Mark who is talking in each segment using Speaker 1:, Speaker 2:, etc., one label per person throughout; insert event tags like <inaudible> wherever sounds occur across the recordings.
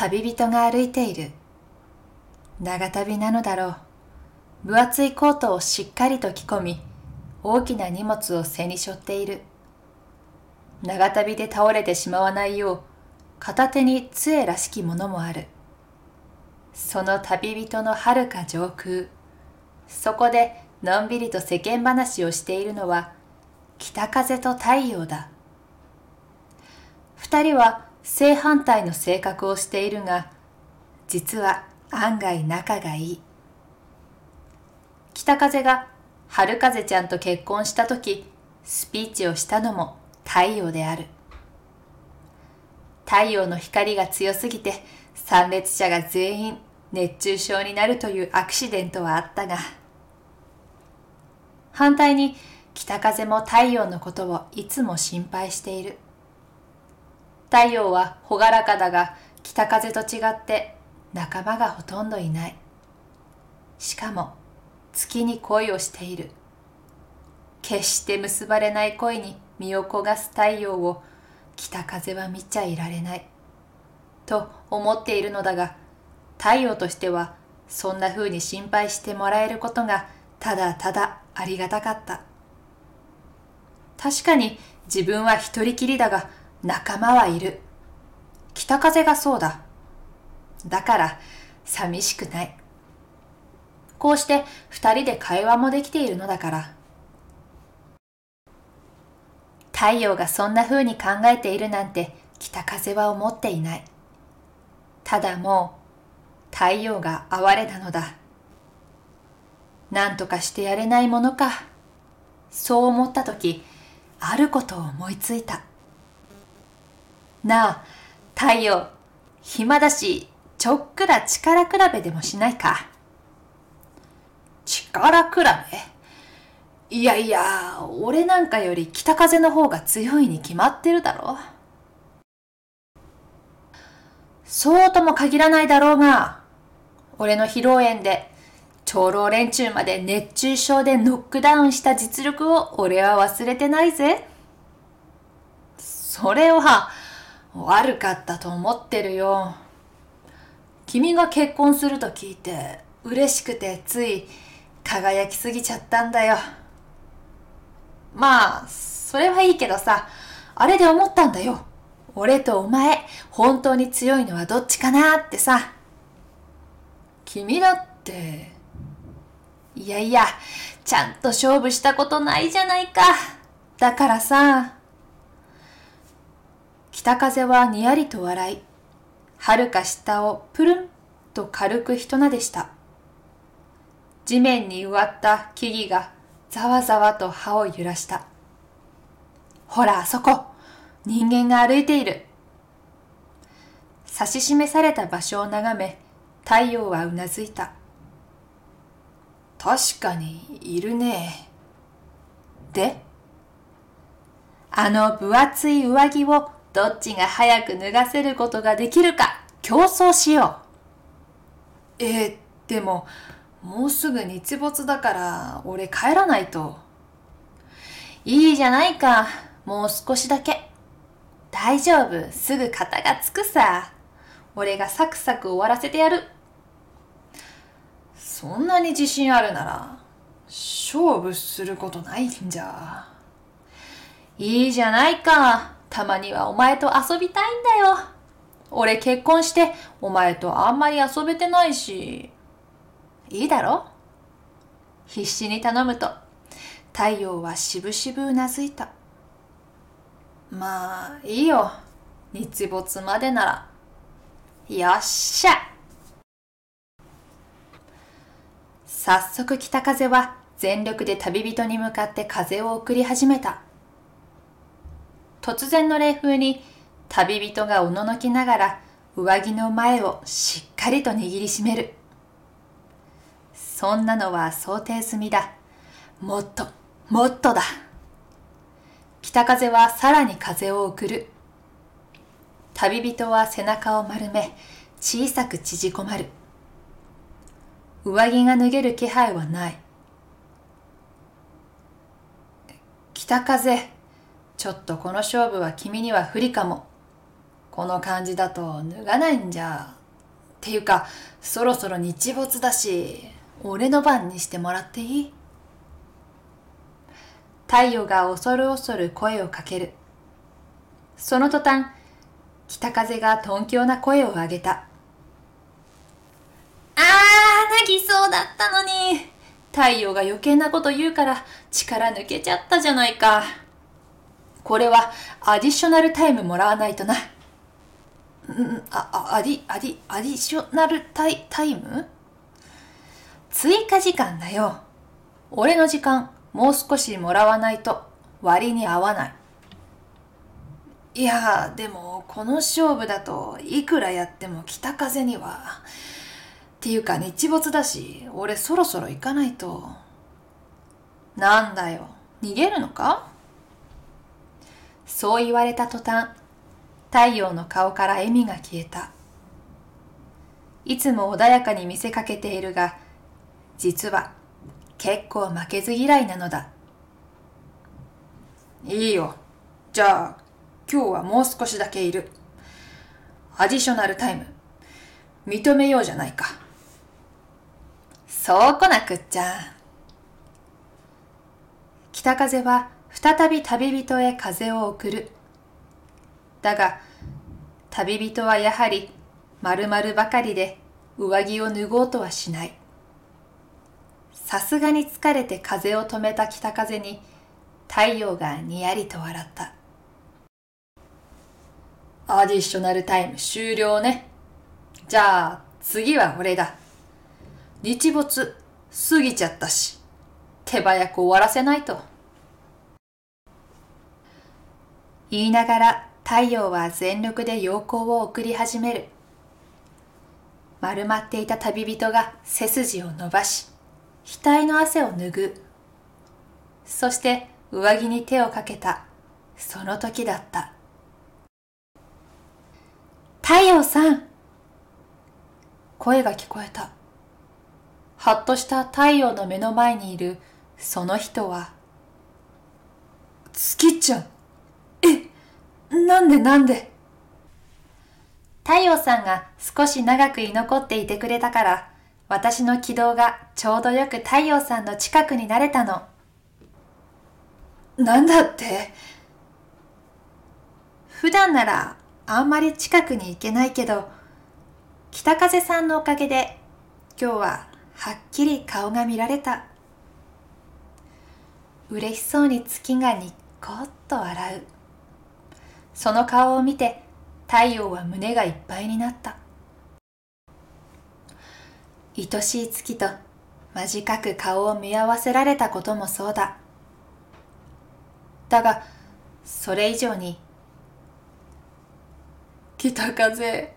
Speaker 1: 旅人が歩いている。長旅なのだろう。分厚いコートをしっかりと着込み、大きな荷物を背に背負っている。長旅で倒れてしまわないよう、片手に杖らしきものもある。その旅人の遥か上空、そこでのんびりと世間話をしているのは、北風と太陽だ。二人は正反対の性格をしているが、実は案外仲がいい。北風が春風ちゃんと結婚した時、スピーチをしたのも太陽である。太陽の光が強すぎて参列者が全員熱中症になるというアクシデントはあったが、反対に北風も太陽のことをいつも心配している。太陽は朗らかだが北風と違って仲間がほとんどいない。しかも月に恋をしている。決して結ばれない恋に身を焦がす太陽を北風は見ちゃいられない。と思っているのだが、太陽としてはそんな風に心配してもらえることがただただありがたかった。確かに自分は一人きりだが仲間はいる。北風がそうだ。だから寂しくない。こうして二人で会話もできているのだから。太陽がそんな風に考えているなんて北風は思っていない。ただもう太陽が哀れなのだ。何とかしてやれないものか。そう思ったとき、あることを思いついた。なあ、太陽、暇だし、ちょっくら力比べでもしないか。力比べ？いやいや、俺なんかより北風の方が強いに決まってるだろ。そうとも限らないだろうが、俺の披露宴で長老連中まで熱中症でノックダウンした実力を俺は忘れてないぜ。それは悪かったと思ってるよ。君が結婚すると聞いて嬉しくてつい輝きすぎちゃったんだよ。まあ、それはいいけどさ、あれで思ったんだよ。俺とお前、本当に強いのはどっちかなってさ。君だって、いやいや、ちゃんと勝負したことないじゃないか。だからさ、北風はにやりと笑い、遥か下をプルンと軽くひとなでした。地面に植わった木々がざわざわと葉を揺らした。ほら、あそこ人間が歩いている指し示された場所を眺め、太陽はうなずいた。確かにいるね。であの分厚い上着をどっちが早く脱がせることができるか競争しよう。えー、でも、もうすぐ日没だから俺帰らないと。いいじゃないか。もう少しだけ。大丈夫。すぐ肩がつくさ。俺がサクサク終わらせてやる。そんなに自信あるなら、勝負することないんじゃ。いいじゃないか。たまにはお前と遊びたいんだよ。俺結婚してお前とあんまり遊べてないし。いいだろ？必死に頼むと太陽はしぶしぶうなずいた。まあいいよ。日没までなら。よっしゃ早速北風は全力で旅人に向かって風を送り始めた。突然の冷風に旅人がおののきながら上着の前をしっかりと握りしめる。そんなのは想定済みだ。もっと、もっとだ。北風はさらに風を送る。旅人は背中を丸め、小さく縮こまる。上着が脱げる気配はない。北風、ちょっとこの勝負は君には不利かも。この感じだと脱がないんじゃ。っていうか、そろそろ日没だし、俺の番にしてもらっていい？太陽が恐る恐る声をかける。その途端、北風がとんきょうな声を上げた。あー、泣きそうだったのに。太陽が余計なこと言うから力抜けちゃったじゃないか。これはアディショナルタイムもらわないとな。んあ、アディ、アディ、アディショナルタイタイム？追加時間だよ。俺の時間もう少しもらわないと割に合わない。いやでもこの勝負だといくらやっても北風には。っていうか日没だし、俺そろそろ行かないと。なんだよ、逃げるのか？そう言われた途端、太陽の顔から笑みが消えた。いつも穏やかに見せかけているが、実は結構負けず嫌いなのだ。いいよ。じゃあ、今日はもう少しだけいる。アディショナルタイム。認めようじゃないか。そうこなくっちゃ。北風は再び旅人へ風を送る。だが、旅人はやはり丸々ばかりで上着を脱ごうとはしない。さすがに疲れて風を止めた北風に太陽がにやりと笑った。アディショナルタイム終了ね。じゃあ次は俺だ。日没過ぎちゃったし、手早く終わらせないと。言いながら太陽は全力で陽光を送り始める。丸まっていた旅人が背筋を伸ばし、額の汗を拭う。そして上着に手をかけた、その時だった。太陽さん声が聞こえた。はっとした太陽の目の前にいるその人は、月ちゃん、なんでなんで？太陽さんが少し長く居残っていてくれたから、私の軌道がちょうどよく太陽さんの近くになれたの。なんだって？普段ならあんまり近くに行けないけど、北風さんのおかげで今日ははっきり顔が見られた。嬉しそうに月がにっこっと笑う。その顔を見て太陽は胸がいっぱいになった。愛しい月と短く顔を見合わせられたこともそうだ。だが、それ以上に、北風。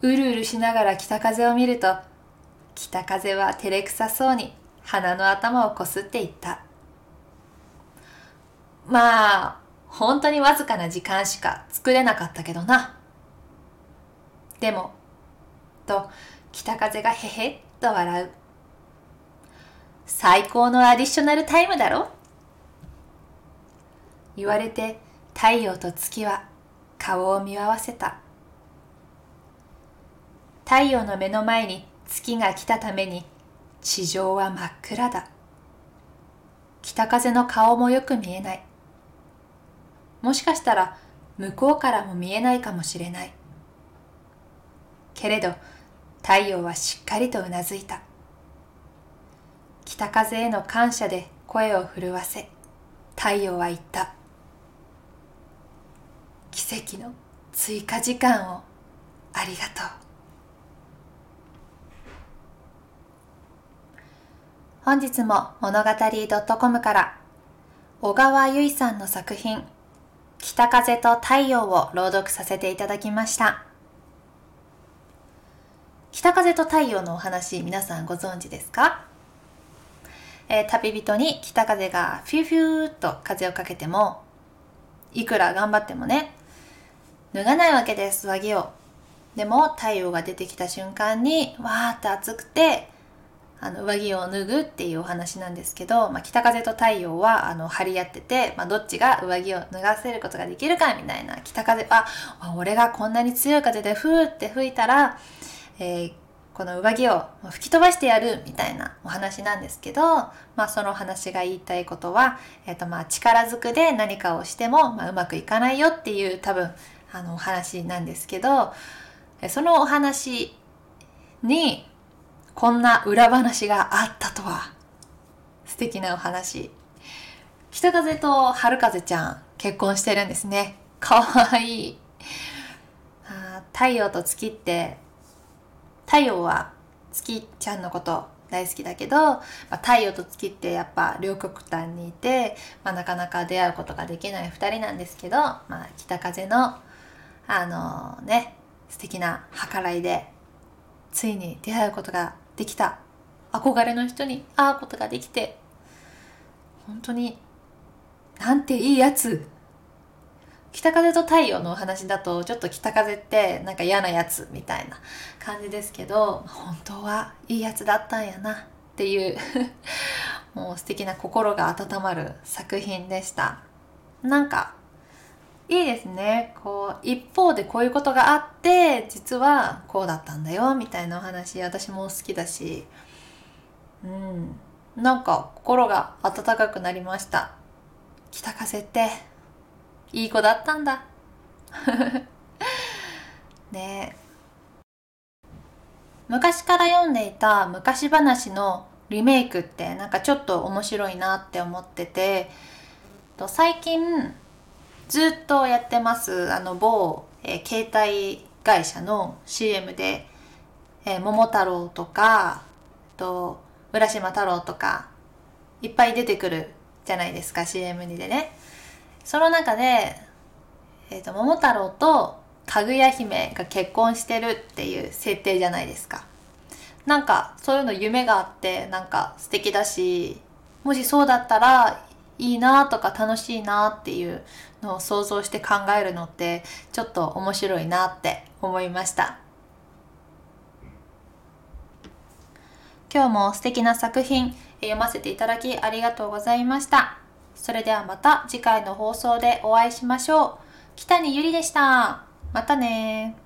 Speaker 1: うるうるしながら北風を見ると、北風は照れくさそうに鼻の頭をこすっていった。まあ、本当にわずかな時間しか作れなかったけどな。でも、と、北風がへへっと笑う。最高のアディショナルタイムだろ？言われて太陽と月は顔を見合わせた。太陽の目の前に月が来たために地上は真っ暗だ。北風の顔もよく見えない。もしかしたら向こうからも見えないかもしれない。けれど太陽はしっかりとうなずいた。北風への感謝で声を震わせ、太陽は言った。奇跡の追加時間をありがとう。本日も物語 .com から小川由衣さんの作品北風と太陽を朗読させていただきました。北風と太陽のお話皆さんご存知ですか、えー、旅人に北風がフューフューと風をかけてもいくら頑張ってもね脱がないわけです上着をでも太陽が出てきた瞬間にわーって暑くてあの上着を脱ぐっていうお話なんですけど、まあ、北風と太陽はあの張り合ってて、まあ、どっちが上着を脱がせることができるかみたいな北風あ俺がこんなに強い風でふーって吹いたら、えー、この上着を吹き飛ばしてやるみたいなお話なんですけど、まあ、そのお話が言いたいことは、えーとまあ、力ずくで何かをしても、まあ、うまくいかないよっていう多分あのお話なんですけどそのお話にこんな裏話があったとは。素敵なお話。北風と春風ちゃん結婚してるんですね。かわいい。あ太陽と月って太陽は月ちゃんのこと大好きだけど、まあ、太陽と月ってやっぱ両極端にいて、まあ、なかなか出会うことができない2人なんですけど、まあ、北風のあのー、ね素敵な計らいでついに出会うことができた。憧れの人に会うことができて本当になんていいやつ。北風と太陽のお話だとちょっと北風ってなんか嫌なやつみたいな感じですけど本当はいいやつだったんやなっていう <laughs> もう素敵な心が温まる作品でした。なんかいいですね。こう一方でこういうことがあって実はこうだったんだよみたいなお話私も好きだし。うん。なんか心が温かくなりました。北風っていい子だったんだ。<laughs> ね。昔から読んでいた昔話のリメイクってなんかちょっと面白いなって思ってて最近ずっとやってます。あの某、えー、携帯会社の CM で、えー、桃太郎とかと浦島太郎とかいっぱい出てくるじゃないですか CM にでね。その中で、えーと、桃太郎とかぐや姫が結婚してるっていう設定じゃないですか。なんかそういうの夢があってなんか素敵だしもしそうだったらいいなとか楽しいなっていうのを想像して考えるのってちょっと面白いなって思いました。今日も素敵な作品読ませていただきありがとうございました。それではまた次回の放送でお会いしましょう。北にゆりでした。またね